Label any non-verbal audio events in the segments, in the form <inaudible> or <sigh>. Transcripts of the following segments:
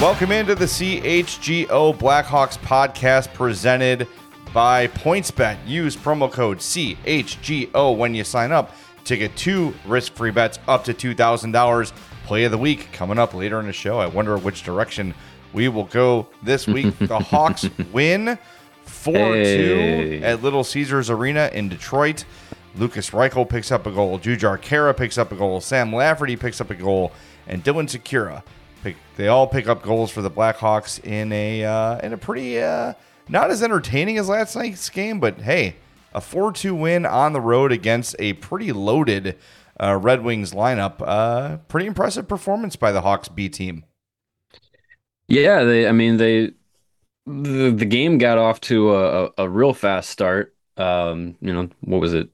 Welcome into the CHGO Blackhawks podcast presented by PointsBet. Use promo code CHGO when you sign up to get two risk free bets up to $2,000. Play of the week coming up later in the show. I wonder which direction we will go this week. <laughs> the Hawks win 4 2 at Little Caesars Arena in Detroit. Lukas Reichel picks up a goal. Jujhar Khaira picks up a goal. Sam Lafferty picks up a goal. And Dylan Sikura Pick, they all pick up goals for the Blackhawks in a uh, in a pretty uh, not as entertaining as last night's game, but hey, a four two win on the road against a pretty loaded uh, Red Wings lineup. Uh, pretty impressive performance by the Hawks B team. Yeah, they. I mean, they the, the game got off to a, a real fast start. Um, you know, what was it?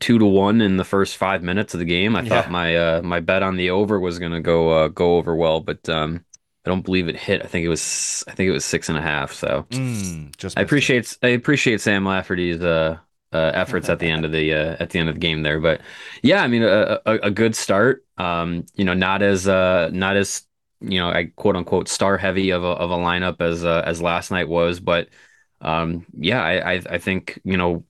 Two to one in the first five minutes of the game. I yeah. thought my uh, my bet on the over was gonna go uh, go over well, but um, I don't believe it hit. I think it was I think it was six and a half. So mm, just I appreciate it. I appreciate Sam Lafferty's uh, uh, efforts at the end of the uh, at the end of the game there. But yeah, I mean a, a, a good start. Um, you know, not as uh, not as you know, I quote unquote star heavy of a of a lineup as uh, as last night was, but um, yeah, I, I, I think you know,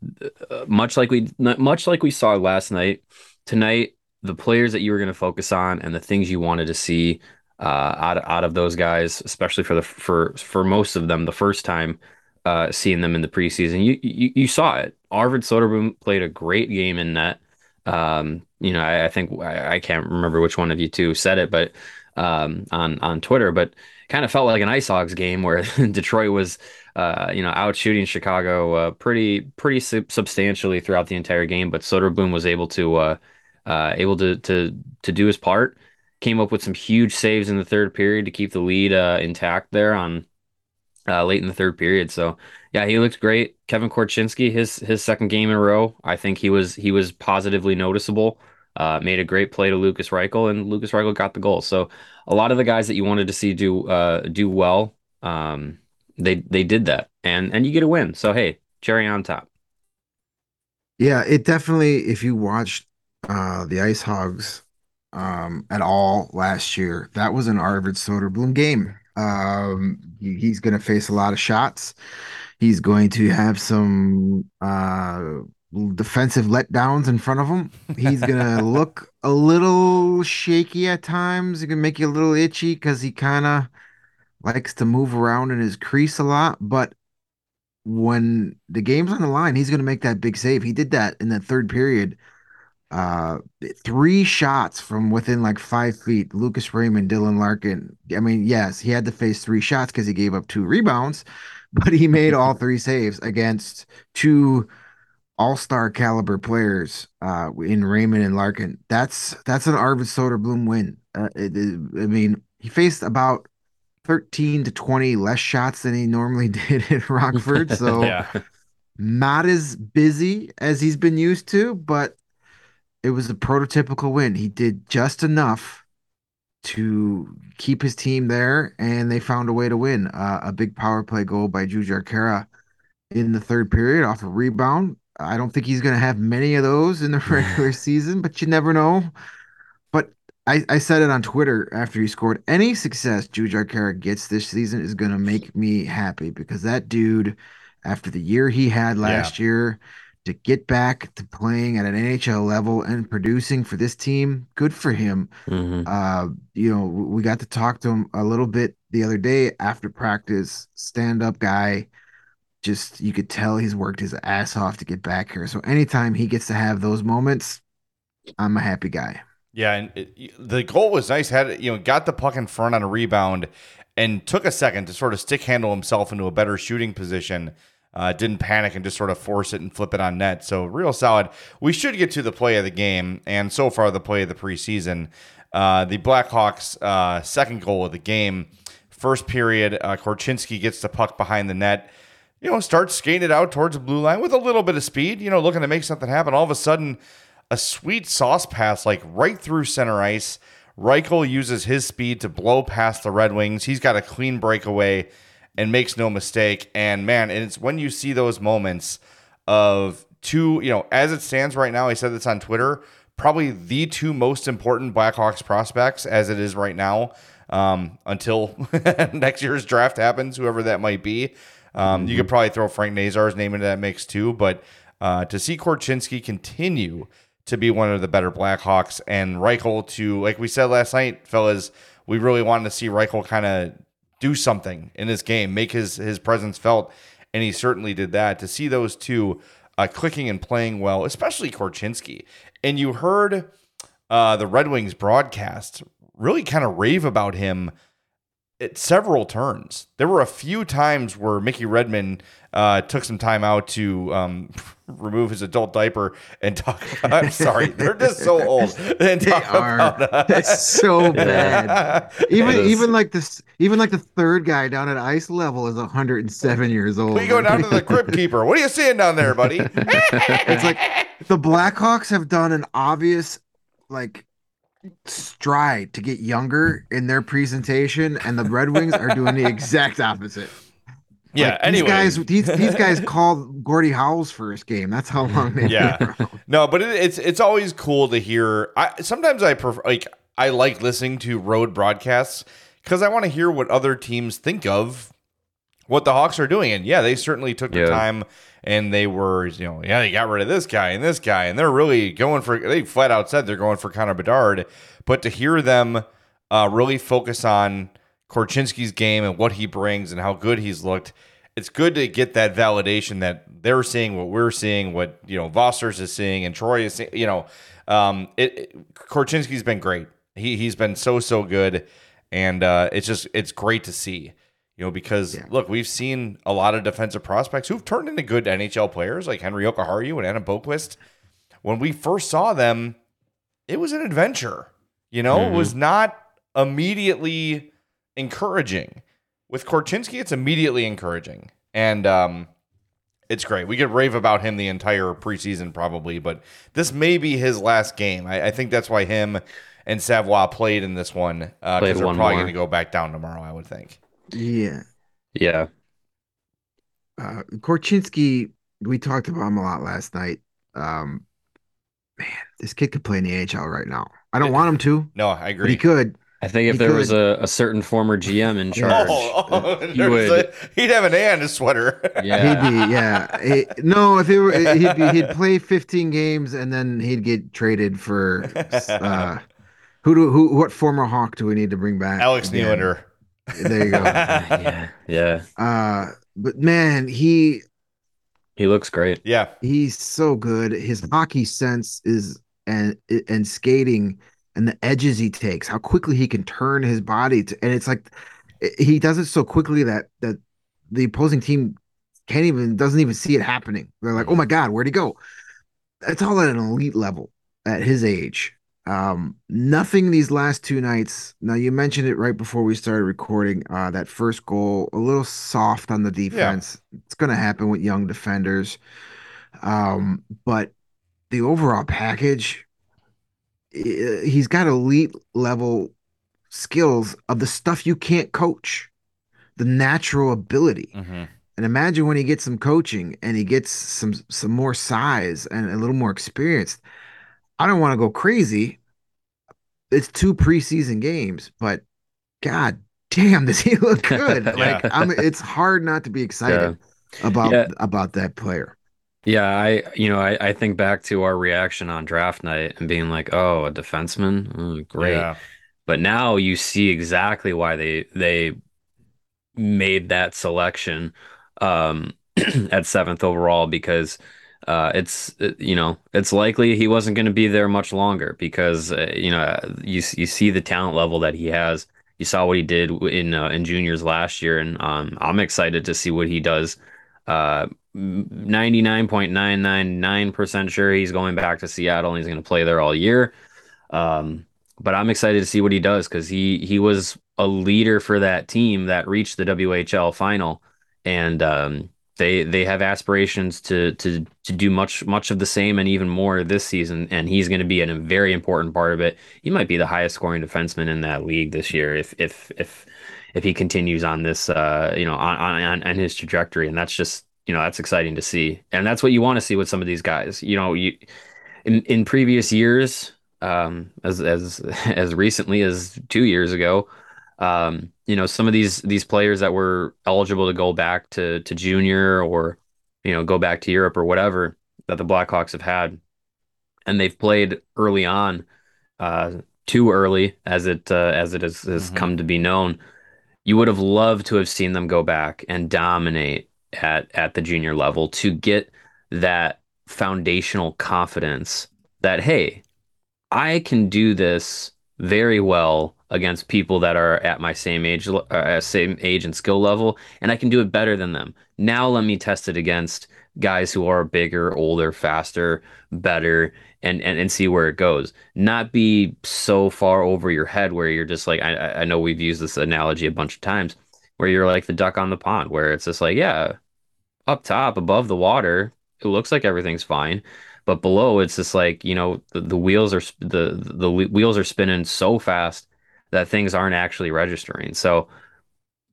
much like we much like we saw last night, tonight the players that you were going to focus on and the things you wanted to see uh, out out of those guys, especially for the for for most of them the first time uh, seeing them in the preseason, you you, you saw it. Arvid Soderblom played a great game in net. Um, you know, I, I think I, I, can't remember which one of you two said it, but um, on on Twitter, but kind of felt like an Ice Hogs game where <laughs> Detroit was uh, you know, out shooting Chicago uh, pretty pretty substantially throughout the entire game. But Soderblom was able to uh, uh, able to to to do his part. Came up with some huge saves in the third period to keep the lead uh, intact there on late in the third period. So yeah, he looked great. Kevin Korchinski, his his second game in a row. I think he was he was positively noticeable. Uh, made a great play to Lukas Reichel, and Lukas Reichel got the goal. So a lot of the guys that you wanted to see do uh, do well, um, they they did that, and and you get a win. So hey, cherry on top. Yeah, it definitely. If you watched uh, the Ice Hogs um, at all last year, that was an Arvid Soderblom game. Um, he, he's going to face a lot of shots. He's going to have some uh, defensive letdowns in front of him. He's going <laughs> to look a little shaky at times. He can make you a little itchy because he kind of likes to move around in his crease a lot, but when the game's on the line, he's going to make that big save. He did that in the third period. Uh, three shots from within like five feet. Lucas Raymond, Dylan Larkin. I mean, yes, he had to face three shots because he gave up two rebounds, but he made all <laughs> three saves against two all-star caliber players uh, in Raymond and Larkin. That's that's an Arvid Soderblom win. Uh, it, it, I mean, he faced about 13 to 20 less shots than he normally <laughs> did in Rockford. So <laughs> yeah. not as busy as he's been used to, but it was a prototypical win. He did just enough to keep his team there, and they found a way to win. Uh, a big power play goal by Jujhar Khaira in the third period off a rebound. I don't think he's going to have many of those in the <laughs> regular season, but you never know. I, I said it on Twitter after he scored. Any success Jujhar Khaira gets this season is going to make me happy because that dude, after the year he had last yeah. year, to get back to playing at an NHL level and producing for this team, good for him. Mm-hmm. Uh, you know, we got to talk to him a little bit the other day after practice. Stand up guy, just you could tell he's worked his ass off to get back here. So anytime he gets to have those moments, I'm a happy guy. Yeah, and it, the goal was nice. Had you know got the puck in front on a rebound, and took a second to sort of stick handle himself into a better shooting position. Uh, didn't panic and just sort of force it and flip it on net. So real solid. We should get to the play of the game, and so far the play of the preseason. Uh, the Blackhawks' uh, second goal of the game, first period. Uh, Korchinski gets the puck behind the net. You know, starts skating it out towards the blue line with a little bit of speed. You know, looking to make something happen. All of a sudden, a sweet sauce pass like right through center ice. Reichel uses his speed to blow past the Red Wings. He's got a clean breakaway and makes no mistake. And man, it's when you see those moments of two, you know, as it stands right now, I said this on Twitter, probably the two most important Blackhawks prospects as it is right now um, until <laughs> next year's draft happens, whoever that might be. Um, mm-hmm. You could probably throw Frank Nazar's name into that mix too, but uh, to see Korchinski continue to be one of the better Blackhawks and Reichel to, like we said last night, fellas, we really wanted to see Reichel kind of do something in this game, make his his presence felt, and he certainly did that. To see those two uh, clicking and playing well, especially Korchinski, and you heard uh, the Red Wings broadcast really kind of rave about him at several turns. There were a few times where Mickey Redmond uh, took some time out to um, remove his adult diaper and talk. About, I'm sorry, they're just so old. <laughs> And they are. That's so <laughs> bad. even even like this, even like the third guy down at ice level is 107 years old. We go down to the crypt <laughs> keeper. What are you seeing down there, buddy? it's like the Blackhawks have done an obvious like stride to get younger in their presentation, and the Red Wings are doing the exact opposite. Yeah. Like, anyway, these guys, these, these <laughs> guys called Gordie Howe's first game. That's how long they. Yeah. no, but it, it's it's always cool to hear. I sometimes I prefer like I like listening to road broadcasts because I want to hear what other teams think of what the Hawks are doing. And yeah, they certainly took the time and they were, you know, yeah, they got rid of this guy and this guy, and they're really going for. They flat out said they're going for Connor Bedard, but to hear them uh, really focus on Korchinski's game and what he brings and how good he's looked, it's good to get that validation that they're seeing what we're seeing, what you know Vossers is seeing, and Troy is seeing. You know, um, it, it Korchinski's been great. He he's been so so good, and uh, it's just it's great to see. You know, because yeah. look, we've seen a lot of defensive prospects who've turned into good NHL players, like Henry Jokiharju and Adam Boqvist. When we first saw them, it was an adventure. You know, mm-hmm. it was not immediately encouraging. With Korchinski, it's immediately encouraging, and um, it's great. We could rave about him the entire preseason, probably, but this may be his last game. I, I think that's why him and Savoie played in this one because uh, they're probably going to go back down tomorrow. I would think. Yeah. Yeah. Uh, Korchinski, we talked about him a lot last night. Um, man, this kid could play in the AHL right now. I don't want him to. No, I agree. But he could. I think if he there could. was a, a certain former GM in charge, oh, oh, <laughs> he would. A, he'd have an A on his sweater. <laughs> Yeah, he'd be. Yeah, he, no, if it were, he'd be, he'd play 15 games and then he'd get traded for. Uh, who do who? What former Hawk do we need to bring back? Alex again? Nylander. There you go. <laughs> yeah. Yeah. Uh, but man, he he looks great. Yeah. He's so good. His hockey sense is and and skating and the edges he takes, how quickly he can turn his body to, and it's like he does it so quickly that that the opposing team can't even doesn't even see it happening. They're like, "Oh my god, where'd he go?" It's all at an elite level at his age. Um, nothing these last two nights. Now you mentioned it right before we started recording. Uh, that first goal, a little soft on the defense. Yeah. It's going to happen with young defenders. Um, but the overall package, he's got elite level skills of the stuff you can't coach, the natural ability. Mm-hmm. And imagine when he gets some coaching and he gets some some more size and a little more experience I don't want to go crazy. It's two preseason games, but God damn, does he look <laughs> good? yeah. Like I'm it's hard not to be excited yeah. about yeah. about that player. Yeah, I you know, I, I think back to our reaction on draft night and being like, oh, a defenseman? Oh, great. But now you see exactly why they they made that selection um <clears throat> at seventh overall because uh, it's you know it's likely he wasn't going to be there much longer because uh, you know you you see the talent level that he has. You saw what he did in uh, in juniors last year, and um, I'm excited to see what he does. Uh, 99.999% sure he's going back to Seattle and he's going to play there all year. Um, but I'm excited to see what he does because he he was a leader for that team that reached the WHL final, and um, they they have aspirations to to to do much much of the same and even more this season. And he's going to be a very important part of it. He might be the highest scoring defenseman in that league this year if if if if he continues on this uh you know on on on his trajectory. And that's just you know that's exciting to see, and that's what you want to see with some of these guys. You know you in in previous years um, as as <laughs> as recently as two years ago. Um, you know, some of these these players that were eligible to go back to to junior or you know go back to Europe or whatever that the Blackhawks have had, and they've played early on, uh, too early as it uh, as it has, has mm-hmm. come to be known. You would have loved to have seen them go back and dominate at at the junior level to get that foundational confidence that hey I can do this very well against people that are at my same age, uh, same age and skill level, and I can do it better than them. Now let me test it against guys who are bigger, older, faster, better, and and, and see where it goes. Not be so far over your head where you're just like I I know we've used this analogy a bunch of times where you're like the duck on the pond where it's just like yeah, up top above the water, it looks like everything's fine but below it's just like you know the, the wheels are the the wheels are spinning so fast that things aren't actually registering so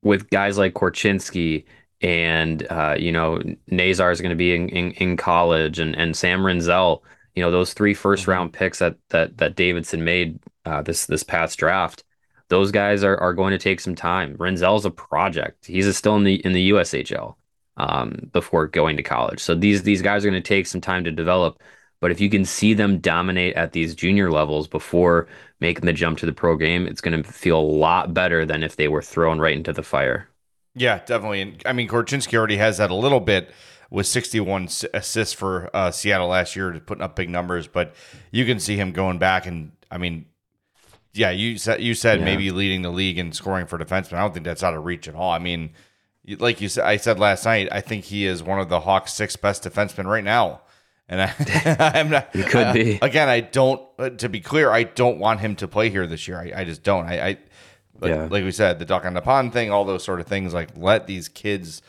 with guys like Korchinski and uh, you know Nazar is going to be in, in, in, college and and Sam Rinzel you know those three first mm-hmm. round picks that that that Davidson made uh, this this past draft those guys are, are going to take some time Rinzel's a project he's still in the in the USHL um, before going to college. So these these guys are going to take some time to develop. But if you can see them dominate at these junior levels before making the jump to the pro game, it's going to feel a lot better than if they were thrown right into the fire. Yeah, definitely. And I mean, Korchinski already has that a little bit with 61 assists for uh, Seattle last year, putting up big numbers. But you can see him going back, and I mean, yeah, you said you said yeah. maybe leading the league in scoring for defensemen. I don't think that's out of reach at all. I mean, like you said, I said last night, I think he is one of the Hawks' six best defensemen right now. And I, <laughs> am not. He could be. again, I don't. Uh, to be clear, I don't want him to play here this year. I, I just don't. I, I like, yeah. like we said, the duck on the pond thing, all those sort of things. Like let these kids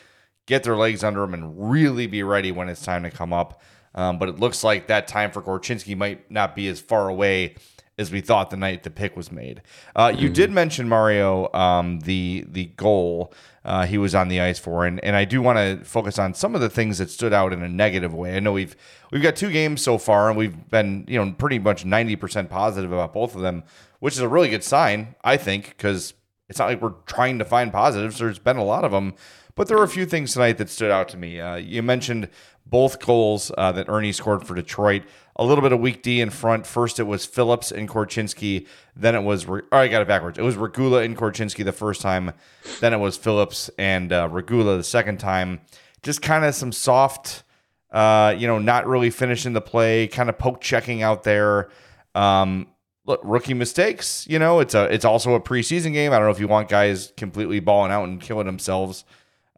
get their legs under them and really be ready when it's time to come up. Um, but it looks like that time for Korchinski might not be as far away as we thought the night the pick was made. Uh, you mm-hmm. did mention Mario um, the the goal uh, he was on the ice for, and and I do want to focus on some of the things that stood out in a negative way. I know we've we've got two games so far, and we've been you know pretty much ninety percent positive about both of them, which is a really good sign, I think, because it's not like we're trying to find positives. There's been a lot of them. But there were a few things tonight that stood out to me. Uh, you mentioned both goals uh, that Ernie scored for Detroit a little bit of weak D in front. First, it was Phillips and Korchinski. Then it was, oh, I got it backwards. It was Regula and Korchinski the first time. Then it was Phillips and uh, Regula the second time. Just kind of some soft, uh, you know, not really finishing the play, kind of poke checking out there. Um, look, rookie mistakes. You know, it's a it's also a preseason game. I don't know if you want guys completely balling out and killing themselves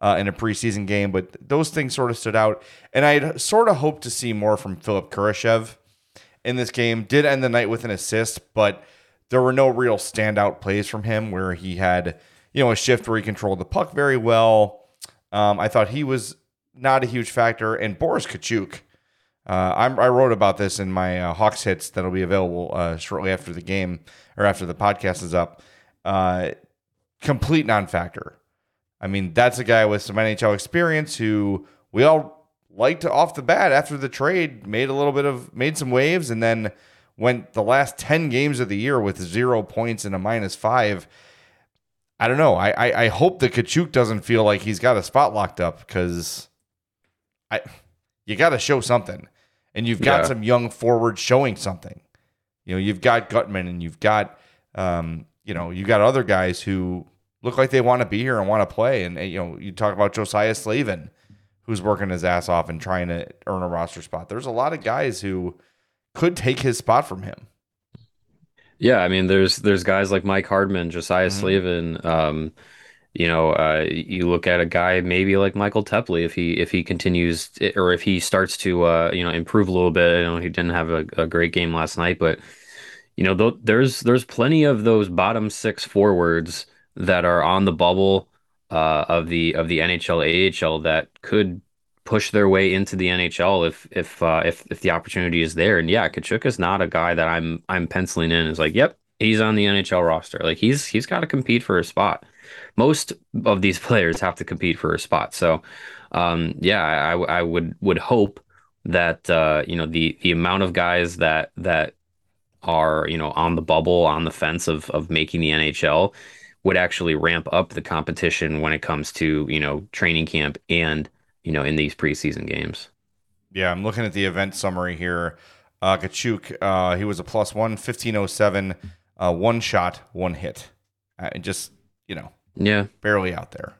uh, in a preseason game, but those things sort of stood out. And I'd sort of hoped to see more from Philip Kurashev in this game. Did end the night with an assist, but there were no real standout plays from him where he had, you know, a shift where he controlled the puck very well. Um, I thought he was not a huge factor. And Boris Katchouk, uh, i wrote about this in my uh, Hawks hits that'll be available uh, shortly after the game or after the podcast is up. Uh, complete non-factor. I mean, that's a guy with some NHL experience who we all liked off the bat after the trade, made a little bit of made some waves, and then went the last 10 games of the year with zero points and a minus five. I don't know. I, I, I hope that Katchouk doesn't feel like he's got a spot locked up because I you got to show something. And you've got yeah. some young forwards showing something. You know, you've got Guttman and you've got um, you know, you've got other guys who look like they want to be here and want to play. And you know, you talk about Josiah Slavin, who's working his ass off and trying to earn a roster spot. There's a lot of guys who could take his spot from him. Yeah, I mean, there's there's guys like Mike Hardman, Josiah Mhm. Slavin. Um, you know, uh, you look at a guy maybe like Michael Teply if he if he continues or if he starts to uh, you know improve a little bit. I know he didn't have a, a great game last night, but you know, th there's there's plenty of those bottom six forwards that are on the bubble uh, of the of the NHL AHL that could push their way into the NHL if if uh, if if the opportunity is there. And yeah, Katchouk is not a guy that I'm I'm penciling in. Is like, yep, he's on the NHL roster. Like he's he's got to compete for a spot. Most of these <laughs> players have to compete for a spot. So, um, yeah, I I would would hope that uh, you know the the amount of guys that that are, you know, on the bubble, on the fence of of making the NHL would actually ramp up the competition when it comes to, you know, training camp and, you know, in these preseason games. Yeah, I'm looking at the event summary here. Uh, Katchouk, uh, he was a plus one, 1507, uh, one shot, one hit. Uh, and just, you know, Yeah. barely out there.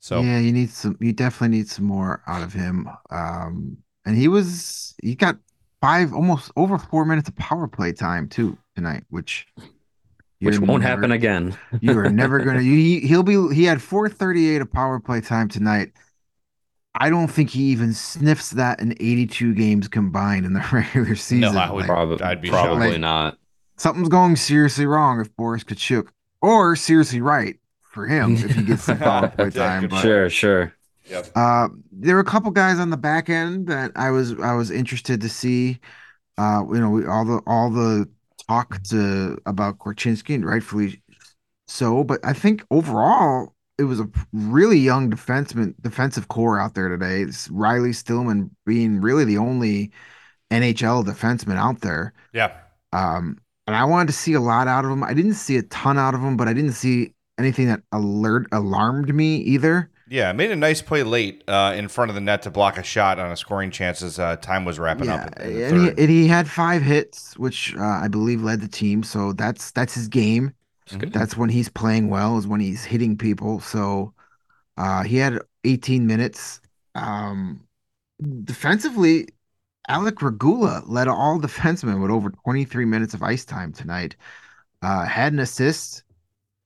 So, Yeah, you need some. You definitely need some more out of him. Um, and he was he got five, almost over four minutes of power play time too tonight, which Which you're won't never- happen again. <laughs> You are never gonna. He he'll be. He had four thirty eight of power play time tonight. I don't think he even sniffs that in eighty two games combined in the <laughs> regular season. No, I would- Like, Probably, I'd be probably shocked. not. something's going seriously wrong if Boris Katchouk, or seriously right for him if he gets some power <laughs> play time. good But Sure, sure. yep. uh, there were a couple guys on the back end that I was I was interested to see. Uh, you know, we, all the all the talk to about Korchinski and rightfully so, but I think overall it was a really young defenseman defensive core out there today. It's Riley Stillman being really the only NHL defenseman out there. yeah. Um, and I wanted to see a lot out of him. I didn't see a ton out of him, but I didn't see anything that alert alarmed me either. Yeah, made a nice play late uh, in front of the net to block a shot on a scoring chance as uh, time was wrapping Yeah, up. and he, and he had five hits, which uh, I believe led the team. So that's that's his game. Mhm. That's when he's playing well, is when he's hitting people. So uh, he had 18 minutes. Um, defensively, Alec Regula led all defensemen with over 23 minutes of ice time tonight. Uh, had an assist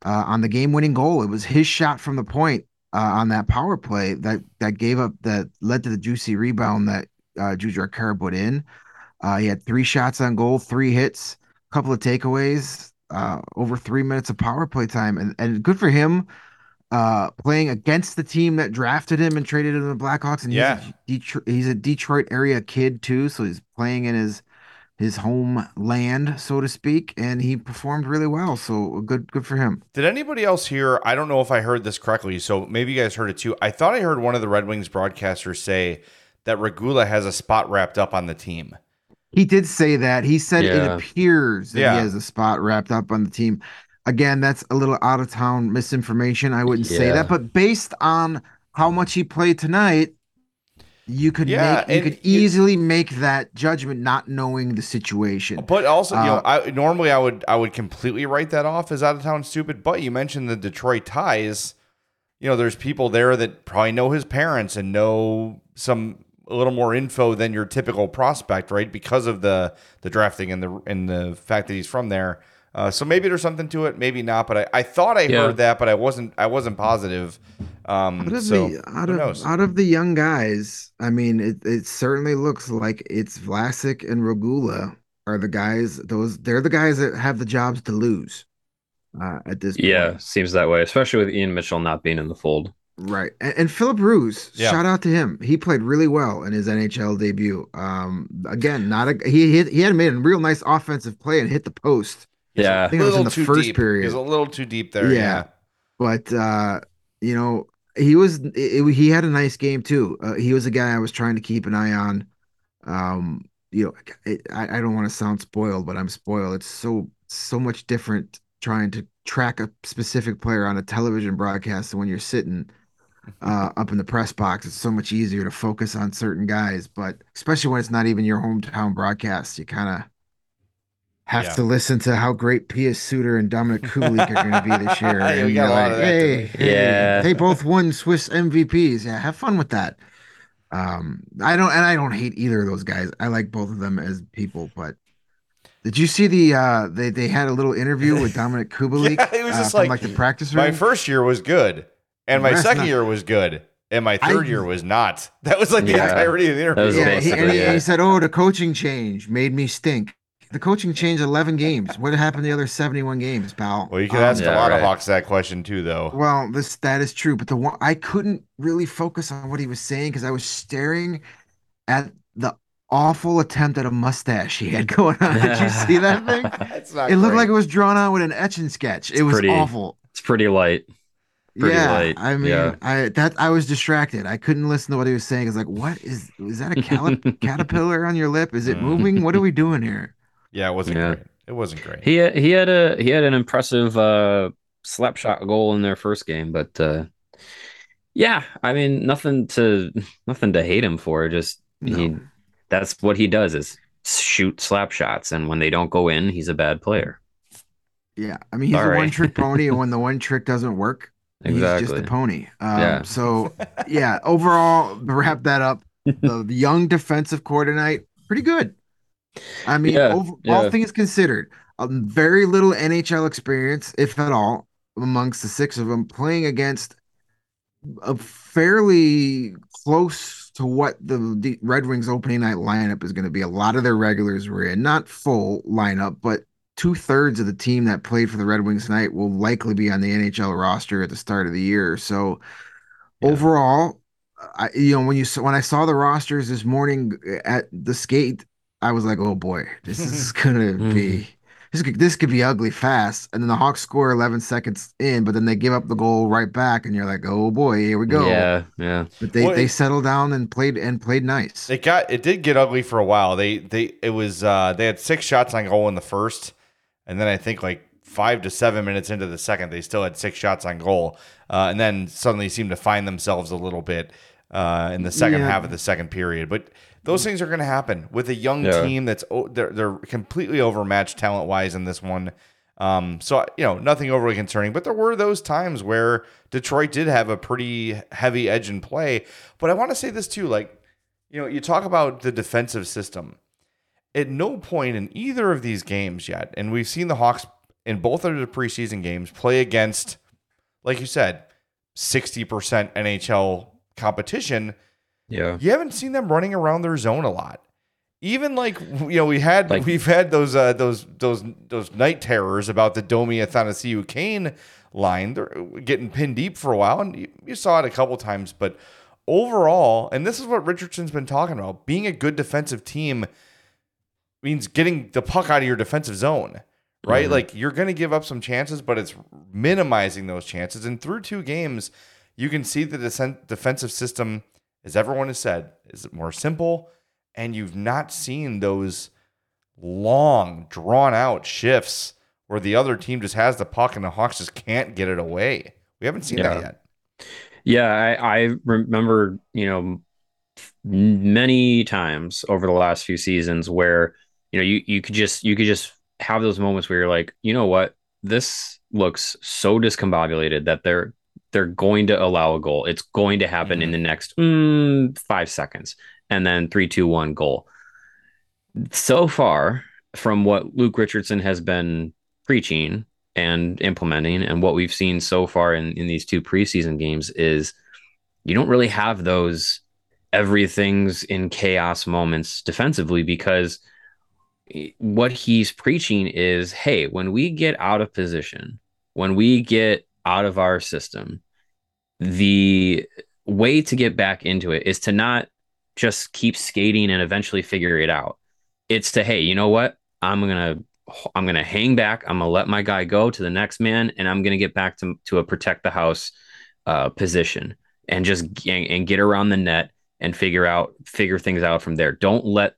uh, on the game-winning goal. It was his shot from the point uh, on that power play that that gave up that led to the juicy rebound that uh, Jujhar Khaira put in. Uh, he had three shots on goal, three hits, a couple of takeaways, uh, over three minutes of power play time, and and good for him. Uh, playing against the team that drafted him and traded him to the Blackhawks, and Yeah. he's a Detroit, he's a Detroit area kid too, so he's playing in his his homeland, so to speak, and he performed really well. So uh, good, good for him. Did anybody else hear? I don't know if I heard this correctly, so maybe you guys heard it too. I thought I heard one of the Red Wings broadcasters say that Regula has a spot wrapped up on the team. He did say that. He said it Yeah. appears that Yeah. he has a spot wrapped up on the team. Again, that's a little out of town misinformation. I wouldn't say that, but based on how much he played tonight, you could Yeah, make you could easily make that judgment not knowing the situation. But also, you know, Uh, I normally I would I would completely write that off as out of town stupid. But you mentioned the Detroit ties. You know, there's people there that probably know his parents and know some a little more info than your typical prospect, right? Because of the the drafting and the and the fact that he's from there. Uh, so maybe there's something to it, maybe not. But I, I thought I Yeah. heard that, but I wasn't I wasn't positive. Um, Out of so the out of knows? out of the young guys, I mean, it, it certainly looks like it's Vlasic and Regula are the guys. Those they're the guys that have the jobs to lose uh, at this Yeah, seems that way, especially with Ian Mitchell not being in the fold. Right. And, and Filip Roos, Yeah. shout out to him. He played really well in his NHL debut. Um, again, not a he hit, he had made a real nice offensive play and hit the post. Yeah. I think it was in the too first deep. period. He's a little too deep there. Yeah. Yeah. But uh, you know, he was it, it- he had a nice game too. Uh, he was a guy I was trying to keep an eye on. Um, you know, it, I, I don't want to sound spoiled, but I'm spoiled. It's so so much different trying to track a specific player on a television broadcast than when you're sitting <laughs> uh, up in the press box. It's so much easier to focus on certain guys, but especially when it's not even your hometown broadcast, you kind of have Yeah. to listen to how great Pius Suter and Dominik Kubalik are going to be this year. <laughs> Yeah, and you're like, hey, hey, Yeah. they both won Swiss MVPs. Yeah, have fun with that. Um, I don't, and I don't hate either of those guys. I like both of them as people, but Did you see the uh they they had a little interview with Dominik Kubalik? <laughs> Yeah, it was uh, just from, like, like the practice My first year was good, and my That's second not- year was good, and my third I- year was not. <laughs> That was like the Yeah. entirety of the interview. Yeah, he, basically and he, he said, "Oh, the coaching change made me stink." The coaching changed 11 games. What happened the other 71 games, pal? Well, you can Um, ask a Yeah, lot of right. Hawks that question too, though. Well, this that is true, but the one I couldn't really focus on what he was saying because I was staring at the awful attempt at a mustache he had <laughs> going on. Did you see that <laughs> thing? It's not It looked like it was drawn on with an etch and sketch. It was pretty- awful. It's pretty light. Pretty yeah, light, I mean, yeah. I that I was distracted. I couldn't listen to what he was saying. It's like, "What is is that a calip- <laughs> caterpillar on your lip? Is it moving? What are we doing here?" Yeah, it wasn't Yeah. great. It wasn't great. He had, he had a he had an impressive uh slap shot goal in their first game, but uh yeah, I mean nothing to nothing to hate him for. Just he that's what he does is shoot slap shots, and when they don't go in, he's a bad player. Yeah, I mean, he's a Sorry. one trick pony, and when the <laughs> one trick doesn't work, exactly. he's just a pony. Um, Yeah. So, yeah, overall, wrap that up, the <laughs> young defensive core tonight, pretty good. I mean, Yeah, over, all things considered, um, very little NHL experience, if at all, amongst the six of them, playing against a fairly close to what the, the Red Wings opening night lineup is going to be. A lot of their regulars were in, not full lineup, but two thirds of the team that played for the Red Wings tonight will likely be on the NHL roster at the start of the year. So Yeah. overall, I you know when you when I saw the rosters this morning at the skate, I was like, oh boy, this <laughs> is gonna be. This could, this could be ugly fast, and then the Hawks score 11 seconds in, but then they give up the goal right back, and you're like, "Oh boy, here we go." Yeah, yeah. But they, Well, they it- settled down and played and played nice. It got it did get ugly for a while. They they it was uh they had six shots on goal in the first, and then I think like five to seven minutes into the second, they still had six shots on goal, uh, and then suddenly seemed to find themselves a little bit uh, in the second Yeah. half of the second period. But those things are going to happen with a young Yeah. team that's they're they're completely overmatched talent wise in this one. Um, so you know nothing overly concerning, but there were those times where Detroit did have a pretty heavy edge in play. But I want to say this too, like you know, you talk about the defensive system. At no point in either of these games yet, and we've seen the Hawks in both of the preseason games play against, like you said, 60% NHL competition. Yeah. You haven't seen them running around their zone a lot. Even like you know, we had Like- we've had those uh, those those those night terrors about the Domi Athanasiou Kane line. They're getting pinned deep for a while, and you, you saw it a couple times. But overall, and this is what Richardson's been talking about, being a good defensive team means getting the puck out of your defensive zone, right? Mhm. Like you're going to give up some chances, but it's minimizing those chances. And through two games, you can see the desen- defensive system, as everyone has said, is it more simple, and you've not seen those long, drawn out shifts where the other team just has the puck and the Hawks just can't get it away. We haven't seen that yet. Yeah, I, I remember, you know, many times over the last few seasons where, you know, you, you could just you could just have those moments where you're like, you know what, this looks so discombobulated that they're they're going to allow a goal. It's going to happen in the next mm, five seconds, and then three, two, one goal. So far, from what Luke Richardson has been preaching and implementing and what we've seen so far in, in these two preseason games is you don't really have those everything's in chaos moments defensively because what he's preaching is hey when we get out of position when we get out of our system the way to get back into it is to not just keep skating and eventually figure it out it's to hey you know what i'm gonna I'm gonna hang back. I'm gonna let my guy go to the next man, and I'm gonna get back to to a protect the house uh, position and just and, and get around the net and figure out figure things out from there. Don't let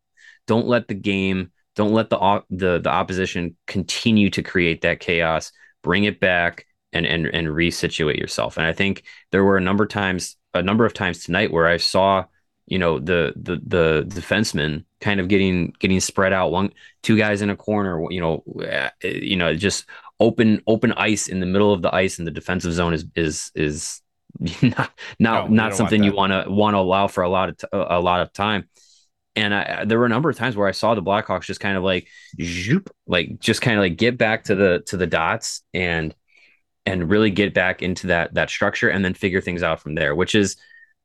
don't let the game don't let the the the opposition continue to create that chaos. Bring it back and and and resituate yourself. And I think there were a number of times a number of times tonight where I saw you know the the the defenseman kind of getting getting spread out. One two guys in a corner you know uh, you know just open open ice in the middle of the ice in the defensive zone is is is <laughs> not not we not something want you want to want to allow for a lot of t- a lot of time. And I, there were a number of times where I saw the Blackhawks just kind of like, zoop, like just kind of like get back to the to the dots and and really get back into that that structure and then figure things out from there, which is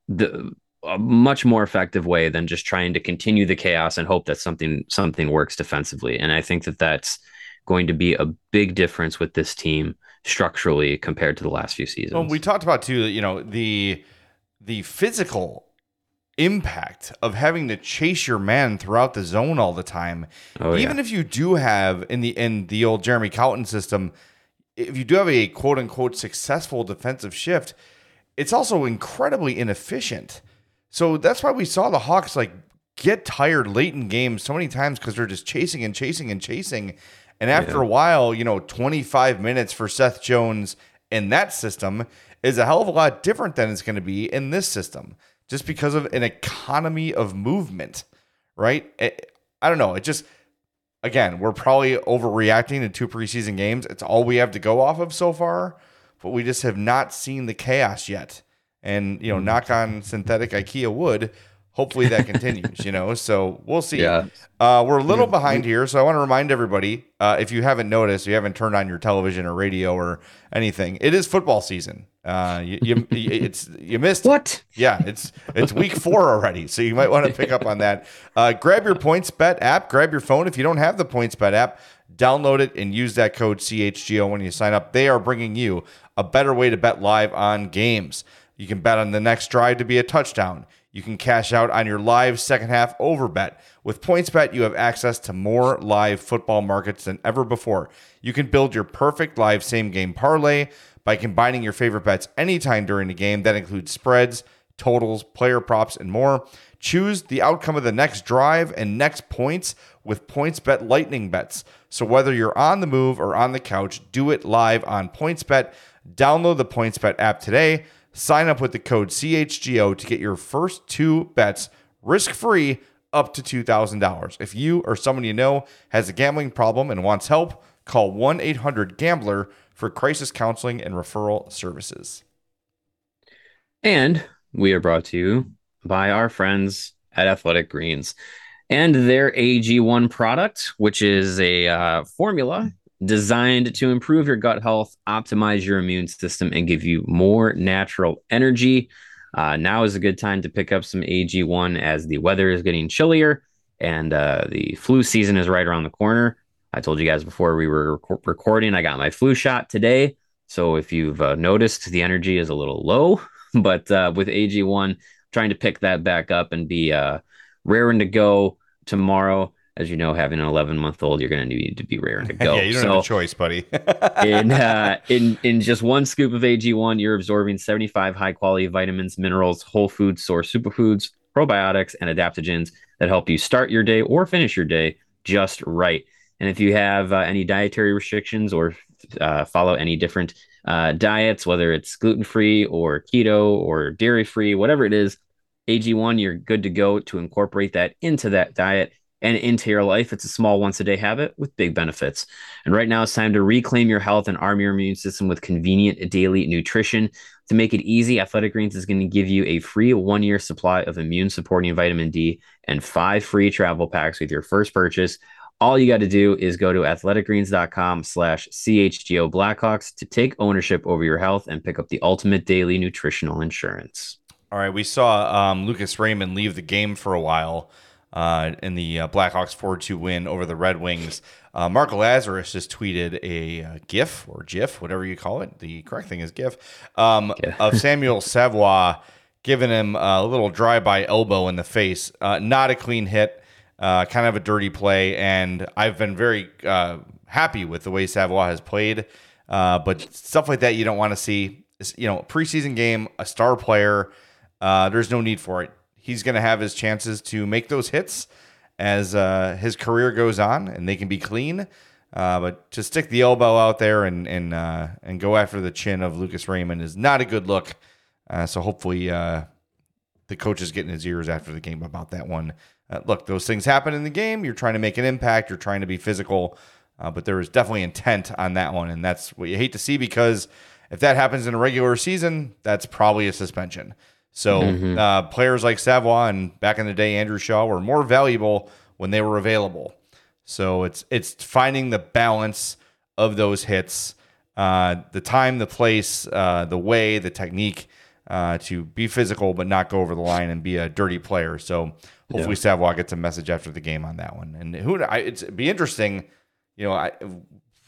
the a much more effective way than just trying to continue the chaos and hope that something something works defensively. And I think that that's going to be a big difference with this team structurally compared to the last few seasons. Well, we talked about too, you know, the the physical impact of having to chase your man throughout the zone all the time. Oh, Even yeah. if you do have in the in the old Jeremy Colliton system, if you do have a quote unquote successful defensive shift, it's also incredibly inefficient. So that's why we saw the Hawks like get tired late in games so many times because they're just chasing and chasing and chasing. And after Yeah. a while, you know, 25 minutes for Seth Jones in that system is a hell of a lot different than it's going to be in this system just because of an economy of movement, right? It- I don't know. It just, again, we're probably overreacting to two preseason games. It's all we have to go off of so far, but we just have not seen the chaos yet. And, you know, hmm. knock on synthetic IKEA wood. Hopefully that continues, you know. So we'll see. Yeah. Uh, we're a little behind here, so I want to remind everybody uh, if you haven't noticed, you haven't turned on your television or radio or anything, it is football season. Uh, you, you it's you missed What? yeah, it's it's week four already, so you might want to pick up on that. Uh, grab your Points Bet app. Grab your phone if you don't have the Points Bet app. Download it and use that code CHGO when you sign up. They are bringing you a better way to bet live on games. You can bet on the next drive to be a touchdown. You can cash out on your live second half over bet. With PointsBet, you have access to more live football markets than ever before. You can build your perfect live same game parlay by combining your favorite bets anytime during the game. That includes spreads, totals, player props, and more. Choose the outcome of the next drive and next points with PointsBet Lightning bets. So whether you're on the move or on the couch, do it live on PointsBet. Download the PointsBet app today. Sign up with the code CHGO to get your first two bets risk free up to $2,000. If you or someone you know has a gambling problem and wants help, call 1 800 Gambler for crisis counseling and referral services. And we are brought to you by our friends at Athletic Greens and their AG1 product, which is a uh, formula designed to improve your gut health, optimize your immune system, and give you more natural energy. Uh, now is a good time to pick up some AG1 as the weather is getting chillier and uh, the flu season is right around the corner. I told you guys before we were rec- recording, I got my flu shot today. So if you've uh, noticed, the energy is a little low, <laughs> but uh, with AG1, trying to pick that back up and be uh, raring to go tomorrow. As you know, having an 11 month old, you're going to need to be raring to <laughs> go. yeah, you don't so have a choice, buddy. <laughs> in uh, in in just one scoop of AG1, you're absorbing 75 high quality vitamins, minerals, whole food source superfoods, probiotics, and adaptogens that help you start your day or finish your day just right. And if you have uh, any dietary restrictions or uh, follow any different uh, diets, whether it's gluten free or keto or dairy free, whatever it is, AG1, you're good to go to incorporate that into that diet and into your life. It's a small once a day habit with big benefits. And right now, it's time to reclaim your health and arm your immune system with convenient daily nutrition. To make it easy, Athletic Greens is going to give you a free one year supply of immune supporting vitamin D and five free travel packs with your first purchase. All you got to do is go to athleticgreens.com slash CHGO Blackhawks to take ownership over your health and pick up the ultimate daily nutritional insurance. All right, we saw um, Lucas Raymond leave the game for a while uh, in the uh, Blackhawks 4-2 win over the Red Wings. Uh, Mark Lazerus just tweeted a uh, GIF or GIF, whatever you call it. The correct thing is GIF um, <laughs> Yeah. of Samuel Savoie giving him a little drive-by elbow in the face. Uh, not a clean hit, uh, kind of a dirty play, and I've been very uh, happy with the way Savoie has played. Uh, but stuff like that you don't want to see. It's, You know, preseason game, a star player. Uh, there's no need for it. He's going to have his chances to make those hits as uh, his career goes on, and they can be clean. Uh, but to stick the elbow out there and and uh, and go after the chin of Lucas Raymond is not a good look. Uh, so hopefully, uh, the coach is getting his ears after the game about that one. Uh, look, those things happen in the game. You're trying to make an impact. You're trying to be physical, but there is definitely intent on that one, and that's what you hate to see because if that happens in a regular season, that's probably a suspension. So Mhm. uh, players like Savoie and back in the day Andrew Shaw were more valuable when they were available. So it's it's finding the balance of those hits, uh, the time, the place, uh, the way, the technique uh, to be physical but not go over the line and be a dirty player. So hopefully Savoie gets a message after the game on that one. And who I, it's it'd be interesting. You know, I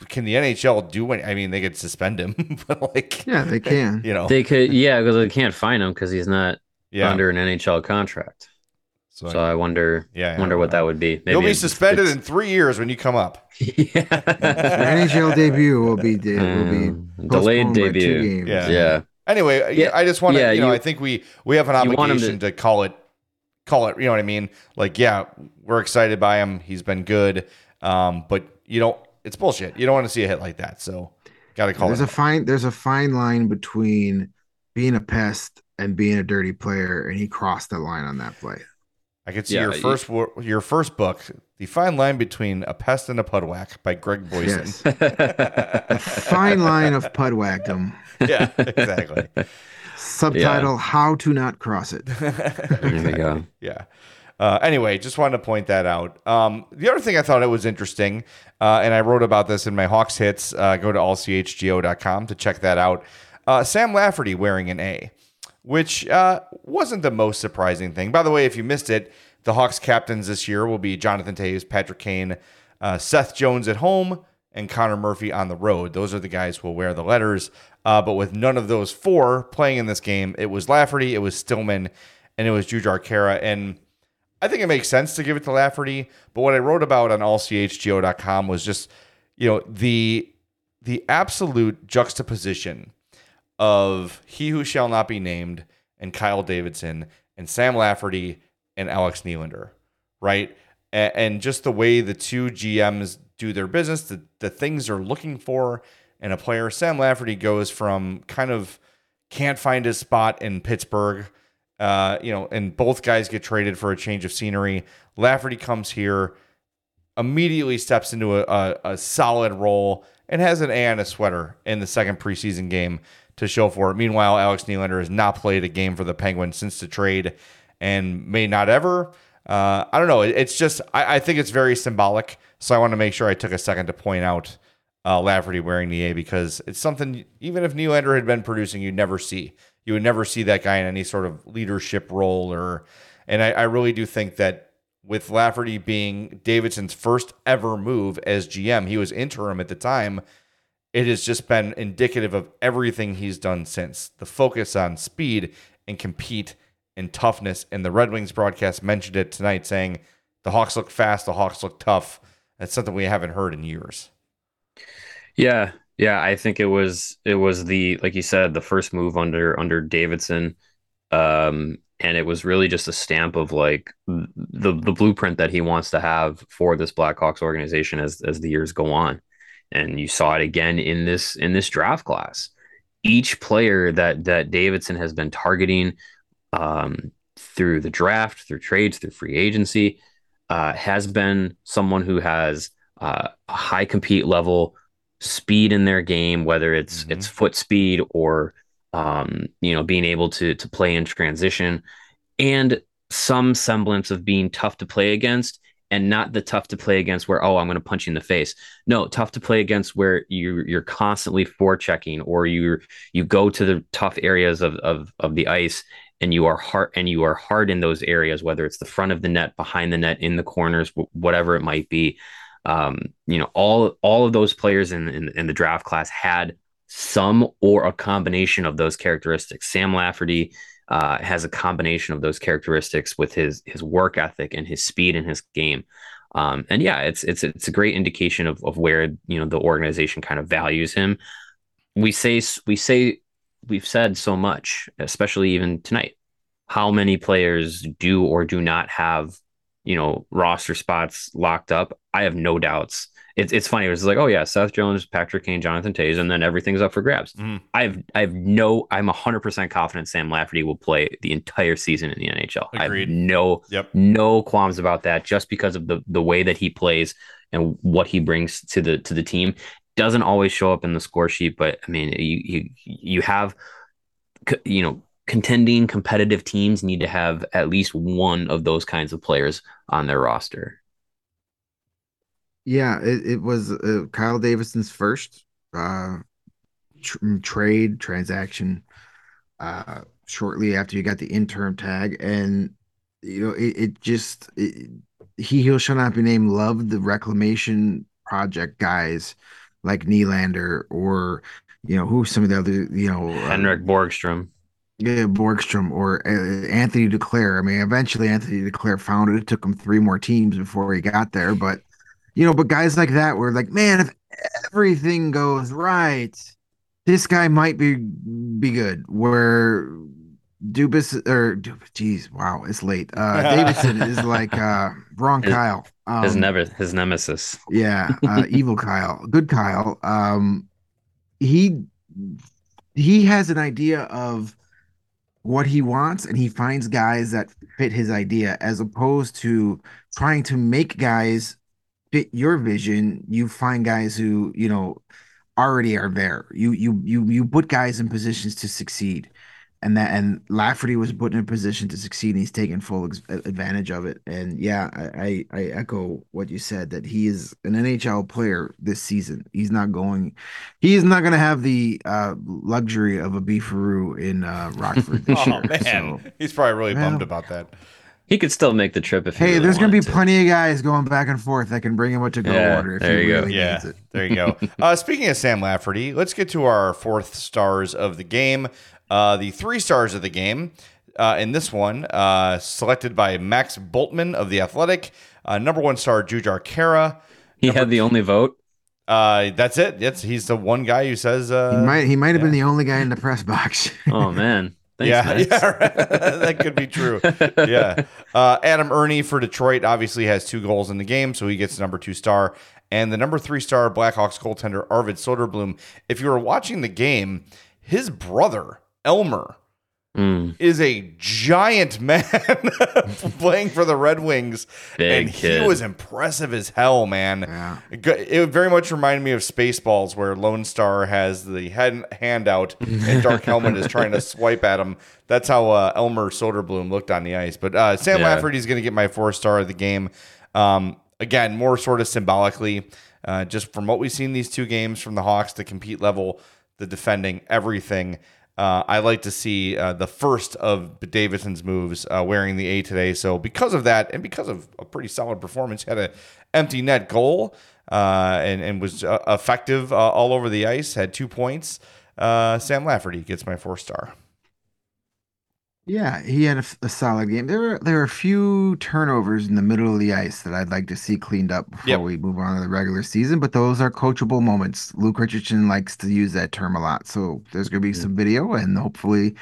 can the NHL do any? I mean, they could suspend him, <laughs> but like, Yeah, they can. you know, They could, yeah, because they can't find him because he's not yeah. under an NHL contract. so, So I wonder, Yeah, yeah, wonder what well, that would be. Maybe you'll be suspended it's- in three years when you come up. <laughs> Your yeah. NHL debut will be de- will be Um, delayed postponed by two debut. Yeah. Yeah. Anyway, Yeah, I just want to, yeah, you know, you- I think we we have an you obligation to, call it, call it. You know what I mean? Like, yeah, we're excited by him. He's been good, um, but you don't. It's bullshit. You don't want to see a hit like that. So, got to call There's it. a fine there's a fine line between being a pest and being a dirty player, and he crossed that line on that play. I could see Yeah, your first wo- your first book, The Fine Line Between a Pest and a Pudwhack by Greg Boysen. Yes. The fine line of pudwackdom. <laughs> yeah, exactly. Subtitle How to Not Cross It. There we go. <laughs> Yeah. Uh, anyway, just wanted to point that out. Um, the other thing I thought it was interesting, uh, and I wrote about this in my Hawks hits. Uh, go to allchgo.com to check that out. Uh, Sam Lafferty wearing an A, which uh, wasn't the most surprising thing. By the way, if you missed it, the Hawks captains this year will be Jonathan Toews, Patrick Kane, uh, Seth Jones at home, and Connor Murphy on the road. Those are the guys who will wear the letters. But with none of those four playing in this game, it was Lafferty, it was Stillman, and it was Jujhar Khaira. And I think it makes sense to give it to Lafferty. But what I wrote about on allchgo.com was just, you know, the the absolute juxtaposition of he who shall not be named and Kyle Davidson and Sam Lafferty and Alex Nylander, right? A- And, just the way the two GMs do their business, the, the things they're looking for in a player. Sam Lafferty goes from kind of can't find his spot in Pittsburgh, uh, you know, and both guys get traded for a change of scenery. Lafferty comes here, immediately steps into a, a, a solid role and has an A on a sweater in the second preseason game to show for it. Meanwhile, Alex Nylander has not played a game for the Penguins since the trade and may not ever. Uh, I don't know. It- It's just, I, I think it's very symbolic. So I want to make sure I took a second to point out uh, Lafferty wearing the A because it's something, even if Nylander had been producing, you'd never see. You would never see that guy in any sort of leadership role or, and I, I really do think that with Lafferty being Davidson's first ever move as GM, he was interim at the time. It has just been indicative of everything he's done since. The focus on speed and compete and toughness. And the Red Wings broadcast mentioned it tonight, saying the Hawks look fast, the Hawks look tough. That's something we haven't heard in years. Yeah, yeah, I think it was it was the like you said the first move under under Davidson, um, and it was really just a stamp of like the the blueprint that he wants to have for this Blackhawks organization as as the years go on, and you saw it again in this in this draft class. Each player that that Davidson has been targeting um, through the draft, through trades, through free agency, uh, has been someone who has uh, a high compete level speed in their game, whether it's Mhm. it's foot speed or um, you know being able to to play in transition, and some semblance of being tough to play against, and not the tough to play against where oh I'm going to punch you in the face. No, tough to play against where you you're constantly forechecking or you you go to the tough areas of of of the ice and you are hard and you are hard in those areas, whether it's the front of the net, behind the net, in the corners, whatever it might be. Um, you know, all all of those players in, in in the draft class had some or a combination of those characteristics. Sam Lafferty uh, has a combination of those characteristics with his his work ethic and his speed in his game. Um, and yeah, it's it's it's a great indication of of where you know the organization kind of values him. We say we say we've said so much, especially even tonight. How many players do or do not have, you know, roster spots locked up? I have no doubts. It's it's funny. It was like, oh yeah, Seth Jones, Patrick Kane, Jonathan Toews, and then everything's up for grabs. Mhm. I have I have no. I'm hundred percent confident Sam Lafferty will play the entire season in the NHL. I have no Yep. no qualms about that. Just because of the the way that he plays and what he brings to the to the team doesn't always show up in the score sheet. But I mean, you you you have you know contending competitive teams need to have at least one of those kinds of players on their roster. Yeah, it, it was uh, Kyle Davidson's first uh, tr- mm, trade transaction uh, shortly after you got the interim tag, and you know it, it just it, he who shall not be named loved the reclamation project guys like Nylander or you know who some of the other you know Henrik uh, Borgstrom. Yeah, Borgstrom or uh, Anthony Duclair. I mean, eventually Anthony Duclair found it. It took him three more teams before he got there, but you know, but guys like that were like, man, if everything goes right, this guy might be be good. Where Dubas or geez, wow, it's late. Uh <laughs> Davidson is like uh wrong his, Kyle. Um, his never his nemesis. Yeah, uh <laughs> evil Kyle. Good Kyle. Um he he has an idea of what he wants and he finds guys that fit his idea as opposed to trying to make guys fit your vision, you find guys who, you know, already are there. You you you you put guys in positions to succeed. And that and Lafferty was put in a position to succeed and he's taken full ex- advantage of it. And yeah, I, I I echo what you said that he is an NHL player this season. He's not going he is not going to have the uh, luxury of a beefaroo in uh, Rockford this <laughs> oh, year. man. So, he's probably really well, bummed about that. He could still make the trip if. Hey, really there's gonna be to. plenty of guys going back and forth that can bring him a to go Yeah, order if there he you go. really Yeah, it. there you go. <laughs> Uh, speaking of Sam Lafferty, let's get to our fourth stars of the game. Uh, the three stars of the game uh, in this one, uh, selected by Max Bultman of the Athletic. Uh, number one star Jujhar Khaira. He had the only vote. Uh, that's it. That's he's the one guy who says uh, He might he might have yeah. been the only guy in the press box. <laughs> Oh man. Thanks, yeah, Max. yeah, right. <laughs> that could be true. Yeah, uh, Adam Erne for Detroit obviously has two goals in the game, so he gets number two star. And the number three star Blackhawks goaltender Arvid Soderblom. If you were watching the game, his brother Elmer Mm, is a giant man <laughs> playing for the Red Wings, Big and kid. he was impressive as hell, man. Yeah. It It very much reminded me of Spaceballs, where Lone Star has the head hand out and Dark Helmet is trying to <laughs> swipe at him. That's how uh, Elmer Soderblom looked on the ice. But uh, Sam Yeah. Lafferty is going to get my four star of the game. Um, again, more sort of symbolically, uh, just from what we've seen these two games from the Hawks, the compete level, the defending, everything. Uh, I like to see uh, the first of Davidson's moves uh, wearing the A today. So because of that, and because of a pretty solid performance, had an empty net goal uh, and and was uh, effective uh, all over the ice. Had two points. Sam Lafferty gets my four star. Yeah, he had a, a solid game. There were there were a few turnovers in the middle of the ice that I'd like to see cleaned up before Yep. we move on to the regular season, but those are coachable moments. Luke Richardson likes to use that term a lot. So there's going to be some video and hopefully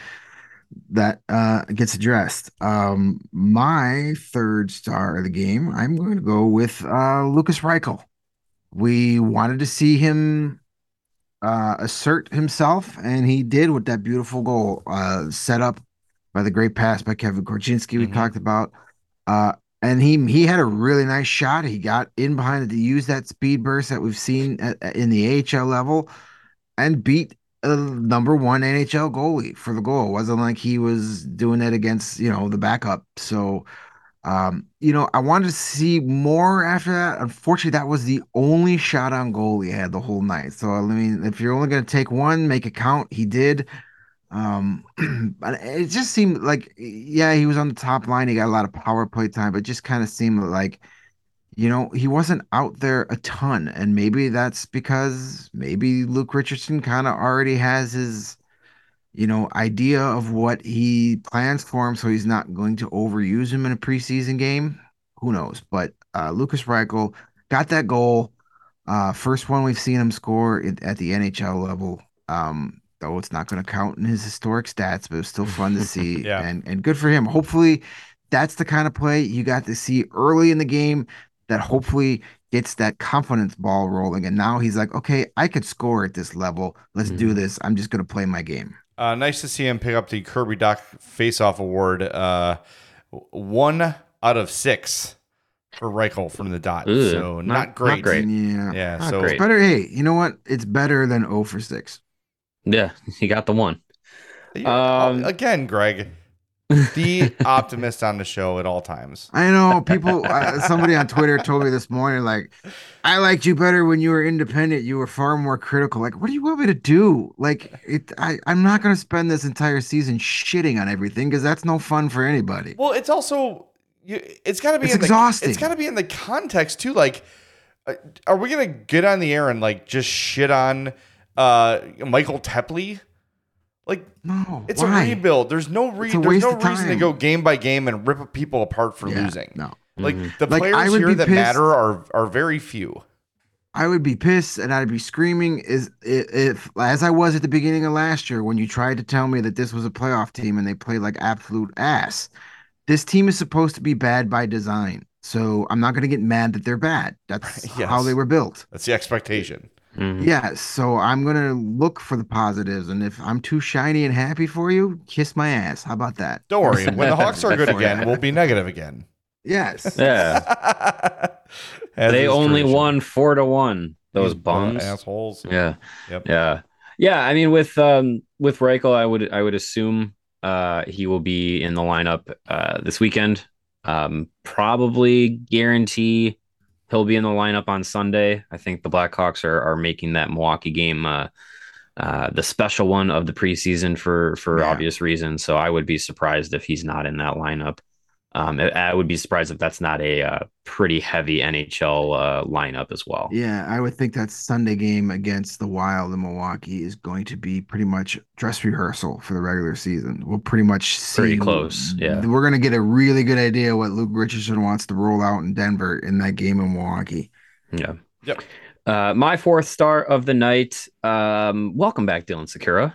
that uh, gets addressed. Um, my third star of the game, I'm going to go with uh, Lukas Reichel. We wanted to see him uh, assert himself, and he did with that beautiful goal uh, set up by the great pass by Kevin Korchinski we Mhm. talked about. Uh, and he he had a really nice shot. He got in behind it to use that speed burst that we've seen at, at- in the AHL level and beat a number one NHL goalie for the goal. It wasn't like he was doing it against, you know, the backup. So um, you know, I wanted to see more after that. Unfortunately, that was the only shot on goal he had the whole night. So I mean, if you're only going to take one, make it count. He did. Um, <clears throat> but it just seemed like, yeah, he was on the top line. He got a lot of power play time, but just kind of seemed like, you know, he wasn't out there a ton. And maybe that's because maybe Luke Richardson kind of already has his, you know, idea of what he plans for him, so he's not going to overuse him in a preseason game. Who knows? But uh, Lukas Reichel got that goal. Uh, first one we've seen him score at, at the NHL level. Um, though it's not going to count in his historic stats, but it was still fun to <laughs> see Yeah. and and good for him. Hopefully, that's the kind of play you got to see early in the game that hopefully gets that confidence ball rolling. And now he's like, okay, I could score at this level. Let's do Mhm. this. I'm just going to play my game. Uh, nice to see him pick up the Kirby Dach Faceoff Award. Uh, one out of six for Reichel from the dot. Ugh, so not- not, not great. great. Yeah. Yeah. Not so great. It's better. Hey, you know what? It's better than 0 for 6. Yeah, he got the one. Yeah, Um, again, Greg, the <laughs> optimist on the show at all times. I know people. Uh, somebody on Twitter told me this morning, like, I liked you better when you were independent. You were far more critical. Like, what do you want me to do? Like, it. I, I'm not going to spend this entire season shitting on everything because that's no fun for anybody. Well, it's also you, it's got to be It's in the, exhausting. it's got to be in the context too. Like, uh, are we gonna get on the air and like just shit on uh Michael Teply? Like, No, it's why? a rebuild. There's no re- there's no of reason to go game by game and rip people apart for Yeah, losing. No, Like Mhm. the Like, I players would here that pissed- matter are are very few. I would be pissed and I'd be screaming is if, if as I was at the beginning of last year when you tried to tell me that this was a playoff team and they played like absolute ass. This team is supposed to be bad by design. So I'm not going to get mad that they're bad. That's <laughs> Yes. how they were built. That's the expectation. Mhm. Yes, so I'm going to look for the positives and if I'm too shiny and happy for you, kiss my ass. How about that? Don't worry. When the Hawks are good again, we'll be negative again. Yes. Yeah. <laughs> They only tradition. won four to one. Those These bums. assholes. Yeah. Yep. Yeah. Yeah. I mean, with um with Reichel, I would I would assume uh he will be in the lineup uh this weekend. Um probably guarantee he'll be in the lineup on Sunday. I think the Blackhawks are are making that Milwaukee game uh uh the special one of the preseason for for Yeah. obvious reasons. So I would be surprised if he's not in that lineup. Um, I, I would be surprised if that's not a uh, pretty heavy NHL uh, lineup as well. Yeah, I would think that Sunday game against the Wild in Milwaukee is going to be pretty much dress rehearsal for the regular season. We'll pretty much see. Pretty close, yeah. We're going to get a really good idea what Luke Richardson wants to roll out in Denver in that game in Milwaukee. Yeah. Yep. Uh, my fourth star of the night. Um, welcome back, Dylan Sikura.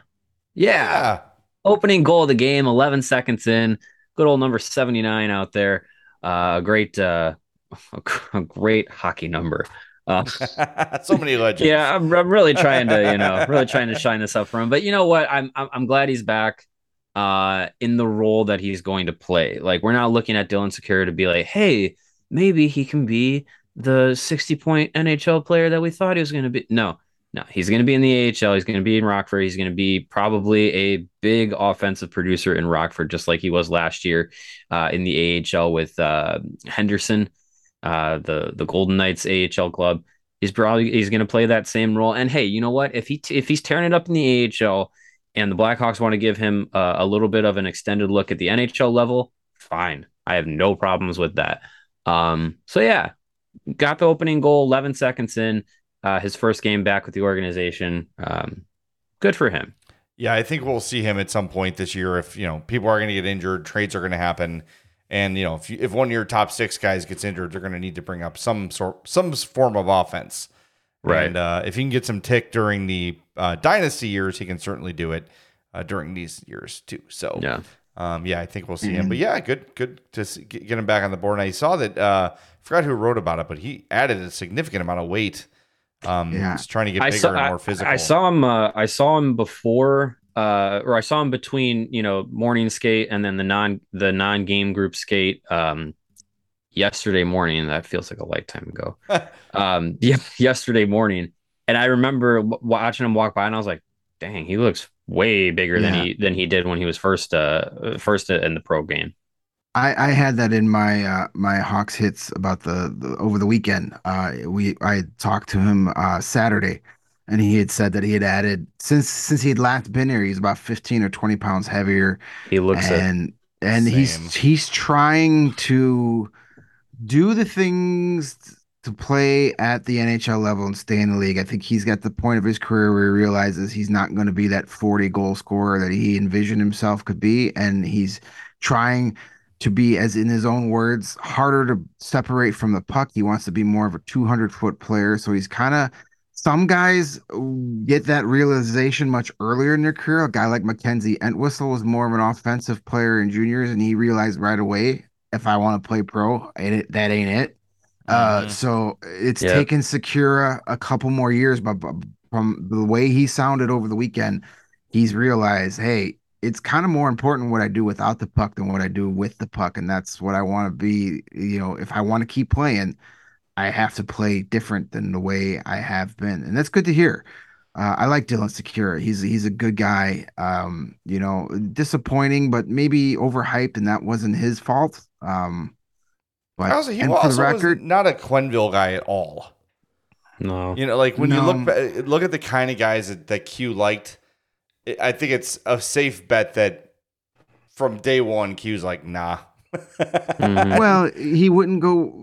Yeah. Yeah. Opening goal of the game, 11 seconds in. Good old number 79 out there. Uh, a great, uh, <laughs> a great hockey number. Uh, <laughs> so many legends. <laughs> yeah, I'm, I'm really trying to, you know, really trying to shine this up for him. But you know what? I'm I'm, I'm glad he's back uh, in the role that he's going to play. Like we're not looking at Dylan Sikura to be like, hey, maybe he can be the 60 point NHL player that we thought he was going to be. No, no, he's going to be in the AHL. He's going to be in Rockford. He's going to be probably a big offensive producer in Rockford, just like he was last year uh, in the AHL with uh, Henderson, uh, the the Golden Knights AHL club. He's probably he's going to play that same role. And hey, you know what? If he if he's tearing it up in the AHL, and the Blackhawks want to give him uh, a little bit of an extended look at the NHL level, fine. I have no problems with that. Um, so yeah, got the opening goal 11 seconds in uh, his first game back with the organization. Um, good for him. Yeah, I think we'll see him at some point this year. If you know people are going to get injured, trades are going to happen, and you know if you, if one of your top six guys gets injured, they're going to need to bring up some sort some form of offense. Right. And uh, if he can get some tick during the uh, dynasty years, he can certainly do it uh, during these years too. So Yeah. um, yeah, I think we'll see him. But yeah, good, good to see, get get him back on the board. And I saw that uh, I forgot who wrote about it, but he added a significant amount of weight. Um, Yeah. he's trying to get bigger saw, and more physical. I saw him. Uh, I saw him before, uh, or I saw him between, you know, morning skate and then the non the non game group skate. Um, yesterday morning. That feels like a lifetime ago. <laughs> um, <laughs> yeah, yesterday morning, and I remember w- watching him walk by, and I was like, "Dang, he looks way bigger than he than he did when he was first uh first in the pro game." I, I had that in my uh, my Hawks hits about the, the over the weekend. Uh, we I talked to him uh, Saturday, and he had said that he had added since since he had last been here, he's about fifteen or twenty pounds heavier, He looks it. and and Same. he's he's trying to do the things to play at the NHL level and stay in the league. I think he's got the point of his career where he realizes he's not going to be that 40 goal scorer that he envisioned himself could be. And he's trying to be, as in his own words, harder to separate from the puck. He wants to be more of a 200 foot player. So he's kind of, some guys get that realization much earlier in their career. A guy like Mackenzie Entwistle was more of an offensive player in juniors, and he realized right away, if I want to play pro, it, that ain't it. Uh, Mhm. so it's Yeah. taken Sikura a couple more years, but, but from the way he sounded over the weekend, he's realized, hey, it's kind of more important what I do without the puck than what I do with the puck, and that's what I want to be. You know, if I want to keep playing, I have to play different than the way I have been, and that's good to hear. Uh, I like Dylan Sikura. He's he's a good guy. Um, you know, disappointing, but maybe overhyped, and that wasn't his fault. Um, but Also, he and for also the record, was not a Quenneville guy at all. No. You know, like when you look look at the kind of guys that, that Q liked, I- I think it's a safe bet that from day one, Q's like, nah. Mhm. <laughs> well, he wouldn't go.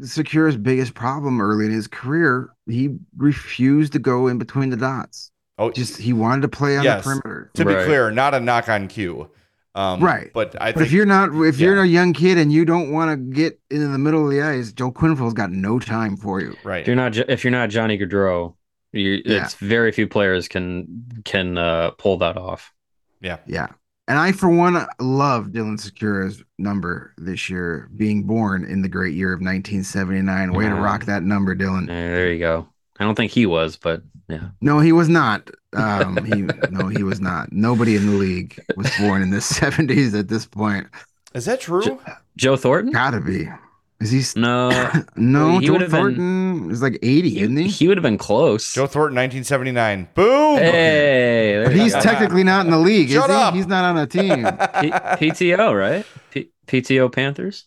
Sikura's biggest problem early in his career, he refused to go in between the dots. Oh, Just he wanted to play on Yes. the perimeter. to be Right. clear, not a knock on Q. Um, Right. But I But think if you're not, if you're a young kid and you don't want to get into the middle of the ice, Joe Quenneville's got no time for you. right. If you're not if you're not Johnny Gaudreau, you Yeah. it's very few players can can uh, pull that off. Yeah. Yeah. And I, for one, love Dylan Sikura's number this year, being born in the great year of 1979. Way to rock that number, Dylan. There you go. I don't think he was, but yeah. No, he was not. Um, he <laughs> no, he was not. Nobody in the league was born in the <laughs> 70s at this point. Is that true? J- Joe Thornton? Gotta be. Is he? s- No, <coughs> no, he Joe would've been- Thornton is like 80, isn't he, he? he would have been close. Joe Thornton, 1979. Boom. Hey, But he's go. technically not in the league, Shut is he? up. He's not on a team. <laughs> P- PTO, right? P- PTO Panthers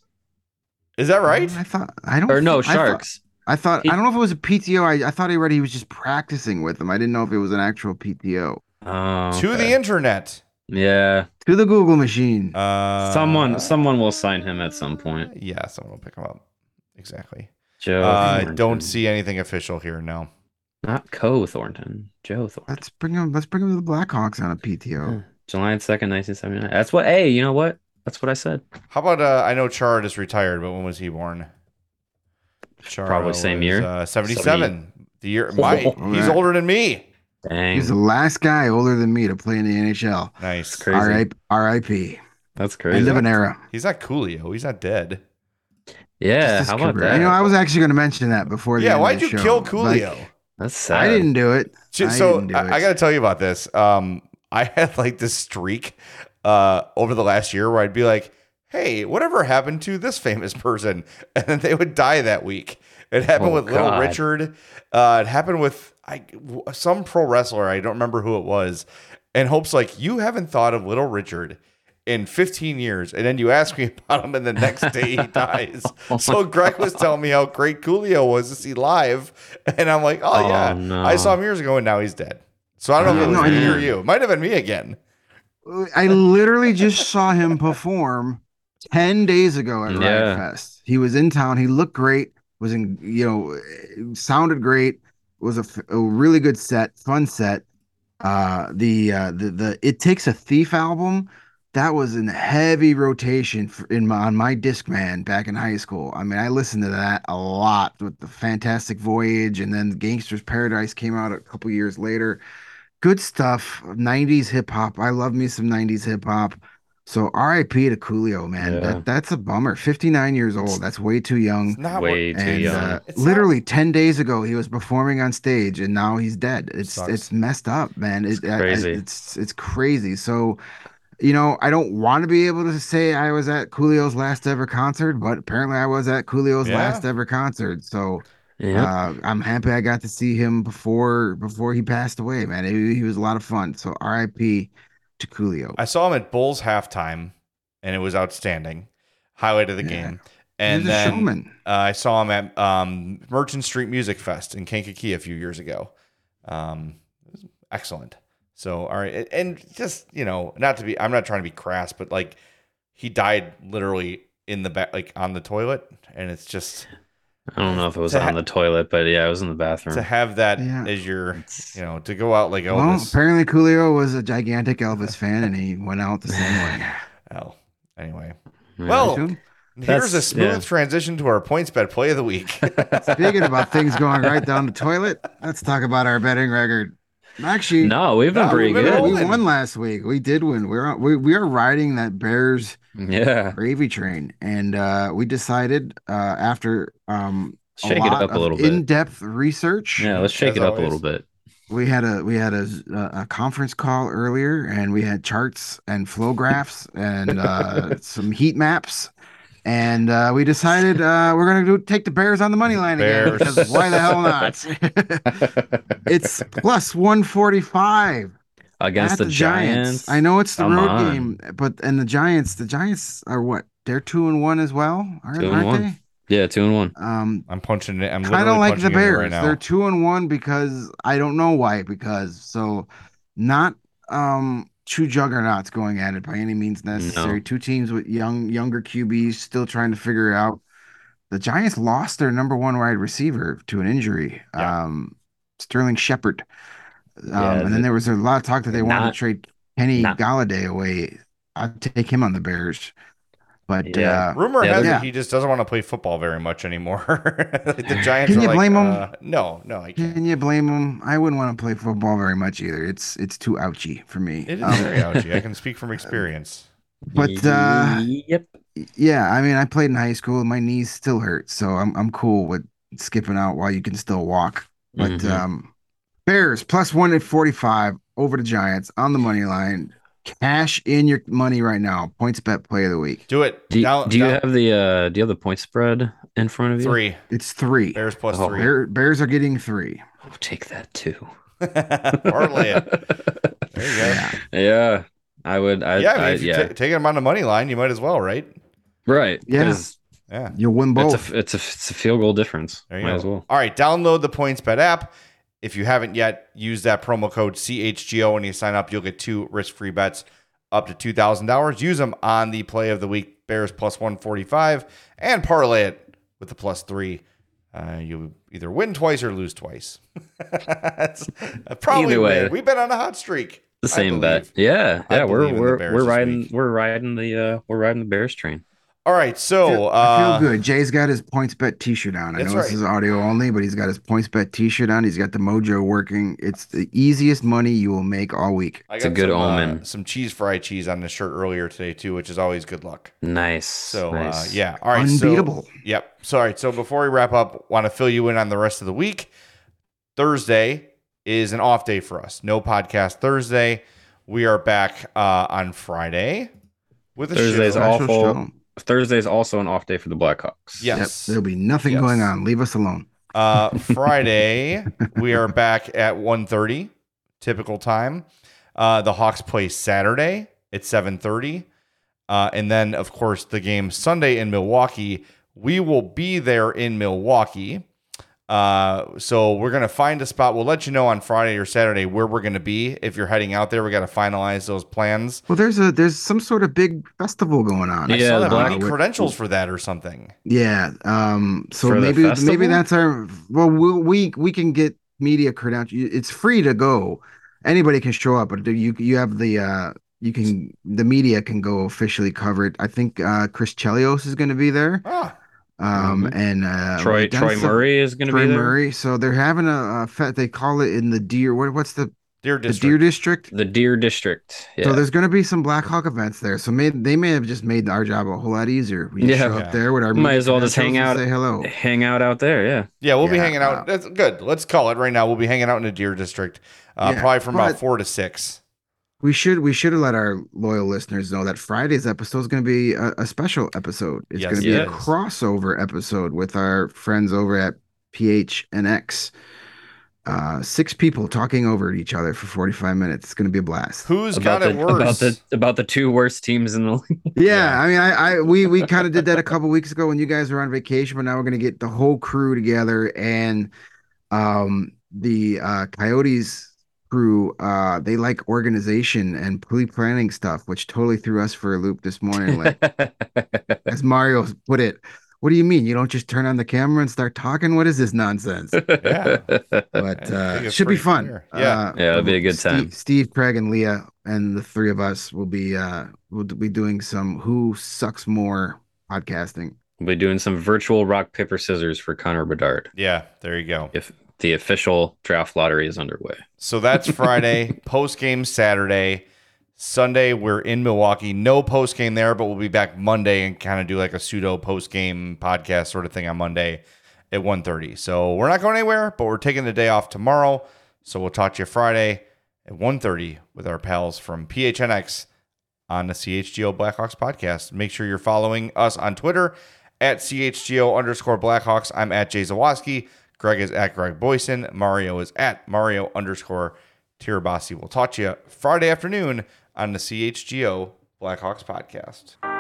Is that right? I thought I don't. or no I thought- Sharks? I thought He- I don't know if it was a PTO. I, I thought he read he was just practicing with them. I didn't know if it was an actual PTO. Oh, To the internet. Yeah. To the Google machine. Uh, someone someone will sign him at some point. Yeah, someone will pick him up. Exactly. Joe. Uh, Thornton. don't see anything official here. No. not Co Thornton. Joe Thornton. let's bring him. Let's bring him to the Blackhawks on a PTO. July second, nineteen seventy nine. That's what. Hey, you know what? That's what I said. How about uh, I know Chara is retired, but when was he born? Chara Probably same was, year. Uh, 77. The year my Oh, he's older than me. Dang, He's the last guy older than me to play in the NHL. Nice. crazy. R.I.P. R.I.P. That's End crazy. of an era. He's not Coolio. He's not dead. Yeah, Just how about career. that? You know, I was actually going to mention that before. Yeah, end of why'd the you show. kill Like, Coolio? That's sad. I didn't do it. So didn't do I, I got to tell you about this. Um, <laughs> I had like this streak uh, over the last year where I'd be like, "Hey, whatever happened to this famous person?" <laughs> And then they would die that week. It happened Oh, with Little Richard. Uh, it happened with I, w- some pro wrestler. I don't remember who it was. And Hope's like, "You haven't thought of Little Richard." In 15 years, and then you ask me <laughs> about him, and the next day he <laughs> dies. <laughs> so Greg was telling me how great Coolio was to see live, and I'm like, oh, Oh, yeah, no. I saw him years ago, and now he's dead. So I don't know if it No, was I me or you. It might have been me again. I literally just saw him perform 10 days ago at Yeah. Riot Fest. He was in town. He looked great, was in, you know, sounded great, was a, a really good set, fun set. Uh, the, uh, the, the It Takes a Thief album, that was in heavy rotation for, in my, on my Discman back in high school. I mean, I listened to that a lot with the Fantastic Voyage, and then Gangsta's Paradise came out a couple years later good stuff. 90s hip hop. I love me some 90s hip hop. So RIP to Coolio, man. Yeah. That that's a bummer. 59 years old. That's way too young. It's not Way what, too And young. uh, It's literally 10 days ago he was performing on stage and now he's dead. It's Sucks. it's messed up, man. It, It's I- I- crazy. it's it's crazy. So you know, I don't want to be able to say I was at Coolio's last ever concert, but apparently I was at Coolio's Yeah. last ever concert. So Yeah. uh, I'm happy I got to see him before before he passed away, man. He, he was a lot of fun. So R.I.P. to Coolio. I saw him at Bulls halftime, and it was outstanding. Highlight of the Yeah. game. And then showman. uh, I saw him at um, Merchant Street Music Fest in Kankakee a few years ago. Um, it was excellent. So, all right. And just, you know, not to be, I'm not trying to be crass, but like he died literally in the back, like on the toilet. And it's just I don't know if it was to ha- on the toilet, but yeah, I was in the bathroom. to have that Yeah. as your, you know, to go out like Well, Elvis. apparently Coolio was a gigantic Elvis fan, and he went out the same way. <laughs> Oh, anyway. yeah. Well, Too. here's a smooth yeah. transition to our points bet play of the week. <laughs> Speaking about things going <laughs> right down the toilet, let's talk about our betting record. Actually, no, we've been No, pretty we've been good. we won last week. We did win. We're on, we we are riding that Bears Yeah, gravy train, and uh, we decided uh, after um, a shake it lot up a of little bit. in-depth research. Yeah, let's shake it up always. a little bit. we had a we had a, a conference call earlier and we had charts and flow graphs and uh, <laughs> some heat maps And uh, we decided uh, we're gonna do take the Bears on the money line again because why the hell not? <laughs> it's plus one forty five Against the, Giants. I know it's the Come road on. game, but and the Giants, the Giants are what? They're two and one as well, aren't, Two and aren't one. they? Yeah, two and one. Um, I'm punching it. I'm kind literally of like the punching it in Bears. right. They're two and one because I don't know why. Because so not um two juggernauts going at it by any means necessary. No. Two teams with young younger QBs still trying to figure it out. The Giants lost their number one wide receiver to an injury. Yeah. Um, Sterling Shepard. Um, Yeah, and then there was a lot of talk that they wanted to trade Kenny not- Golladay away. I'd take him on the Bears. But Yeah. uh, Rumor Yeah, has yeah. it he just doesn't want to play football very much anymore. Like, <laughs> the Giants Can are you like, blame him? uh, no, no, I can't. Can you blame him? I wouldn't want to play football very much either. It's it's too ouchy for me. It is Um, very ouchy. I can speak from <laughs> experience. but uh, yep. yeah, I mean, I played in high school. and My knees still hurt, so I'm I'm cool with skipping out while you can still walk. But Mhm. um, Bears plus one at 45 over the Giants on the money line. Cash in your money right now. Points bet play of the week. Do it. do, Down- do you down- have the uh do you have the point spread in front of you? three? It's three. Bears three. Bear, Bears are getting three. I'll take that too. <laughs> Parlay it. <laughs> There you go. Yeah. yeah. I would I yeah, I mean, I- if you yeah. ta- take him on the money line, you might as well, right? right. Yeah. 'cause Yeah. You'll win It's both. a it's a it's a field goal difference. There you Might go. as well. All right, download the PointsBet app. If you haven't yet, use that promo code CHGO when you sign up. You'll get two risk-free bets up to two thousand dollars. Use them on the play of the week, Bears plus one forty-five, and parlay it with the plus three. Uh, you either win twice or lose twice. <laughs> That's probably Either way. We've been on a hot streak. The same bet. Yeah. I Yeah, we're believe in the we're we're riding we're riding the uh we're riding the Bears train. All right, so I uh, feel good. Jay's got his points bet T-shirt on. I That's know this right. is audio only, but he's got his points bet T-shirt on. He's got the mojo working. It's the easiest money you will make all week. I It's a good some, uh, omen. some cheese fried cheese on the shirt earlier today too, which is always good luck. Nice. So nice. uh, yeah, all right, so- Unbeatable. yep. So all right, so before we wrap up, want to fill you in on the rest of the week. Thursday is an off day for us. No podcast Thursday. We are back uh, on Friday with a Thursday's show. awful. show. Thursday's also an off day for the Blackhawks. Yeah. Yep. Yes. There'll be nothing Yes. going on. Leave us alone. Uh, <laughs> Friday, we are back at 1.30, typical time. Uh, the Hawks play Saturday at 7.30. Uh, and then, of course, the game Sunday in Milwaukee. We will be there in Milwaukee. Uh, so we're going to find a spot. We'll let you know on Friday or Saturday where we're going to be. If you're heading out there, we got to finalize those plans. Well, there's a there's some sort of big festival going on. I Yeah, saw that we Black- need credentials for that or something. Yeah. Um. So For maybe maybe that's our. Well, we we we can get media credentials. It's free to go. Anybody can show up, but you you have the uh you can the media can go officially cover it. I think uh Chris Chelios is going to be there. Ah, Um Mhm. and uh Troy we've Troy some- Murray is going to Troy be there. Troy Murray. So they're having a, a fe- they call it in the deer. What what's the Deer District. the District. deer district? The Deer District. Yeah. So there's going to be some Black Hawk events there. So may, they may have just made our job a whole lot easier. We Yeah. show Yeah. up there with our Might as well just hang out- say hello. Hang out out there. Yeah. Yeah, we'll be hanging out. uh, That's good. Let's call it right now. We'll be hanging out in the Deer District, uh, Yeah, probably from about four to six. We should we should have let our loyal listeners know that Friday's episode is going to be a, a special episode. It's Yes, going to be it a crossover episode with our friends over at PHNX. Uh, six people talking over each other for 45 minutes. It's going to be a blast. Who's about got it worse? about the about the two worst teams in the league. <laughs> Yeah, I mean, I, I we we kind of did that a couple weeks ago when you guys were on vacation, but now we're gonna get the whole crew together and um the uh Coyotes crew uh they like organization and pre-planning stuff, which totally threw us for a loop this morning. Like <laughs> as Mario put it, what do you mean? You don't just turn on the camera and start talking? What is this nonsense? Yeah. <laughs> But I uh should be fun. clear. Yeah. Uh, Yeah, it'll be a good Steve- time. Steve, Craig, and Leah and the three of us will be uh will be doing some who sucks more podcasting. we'll be doing some virtual rock paper scissors for Connor Bedard yeah, there you go. if the official draft lottery is underway. So that's <laughs> Friday, post game Saturday. Sunday, we're in Milwaukee. No post game there, but we'll be back Monday and kind of do like a pseudo post game podcast sort of thing on Monday at 1.30. So we're not going anywhere, but we're taking the day off tomorrow. So we'll talk to you Friday at 1.30 with our pals from PHNX on the CHGO Blackhawks podcast. Make sure you're following us on Twitter at CHGO underscore Blackhawks. I'm at Jay Zawaski. Greg is at Greg Boysen. Mario is at Mario underscore Tirabassi. We'll talk to you Friday afternoon on the CHGO Blackhawks podcast.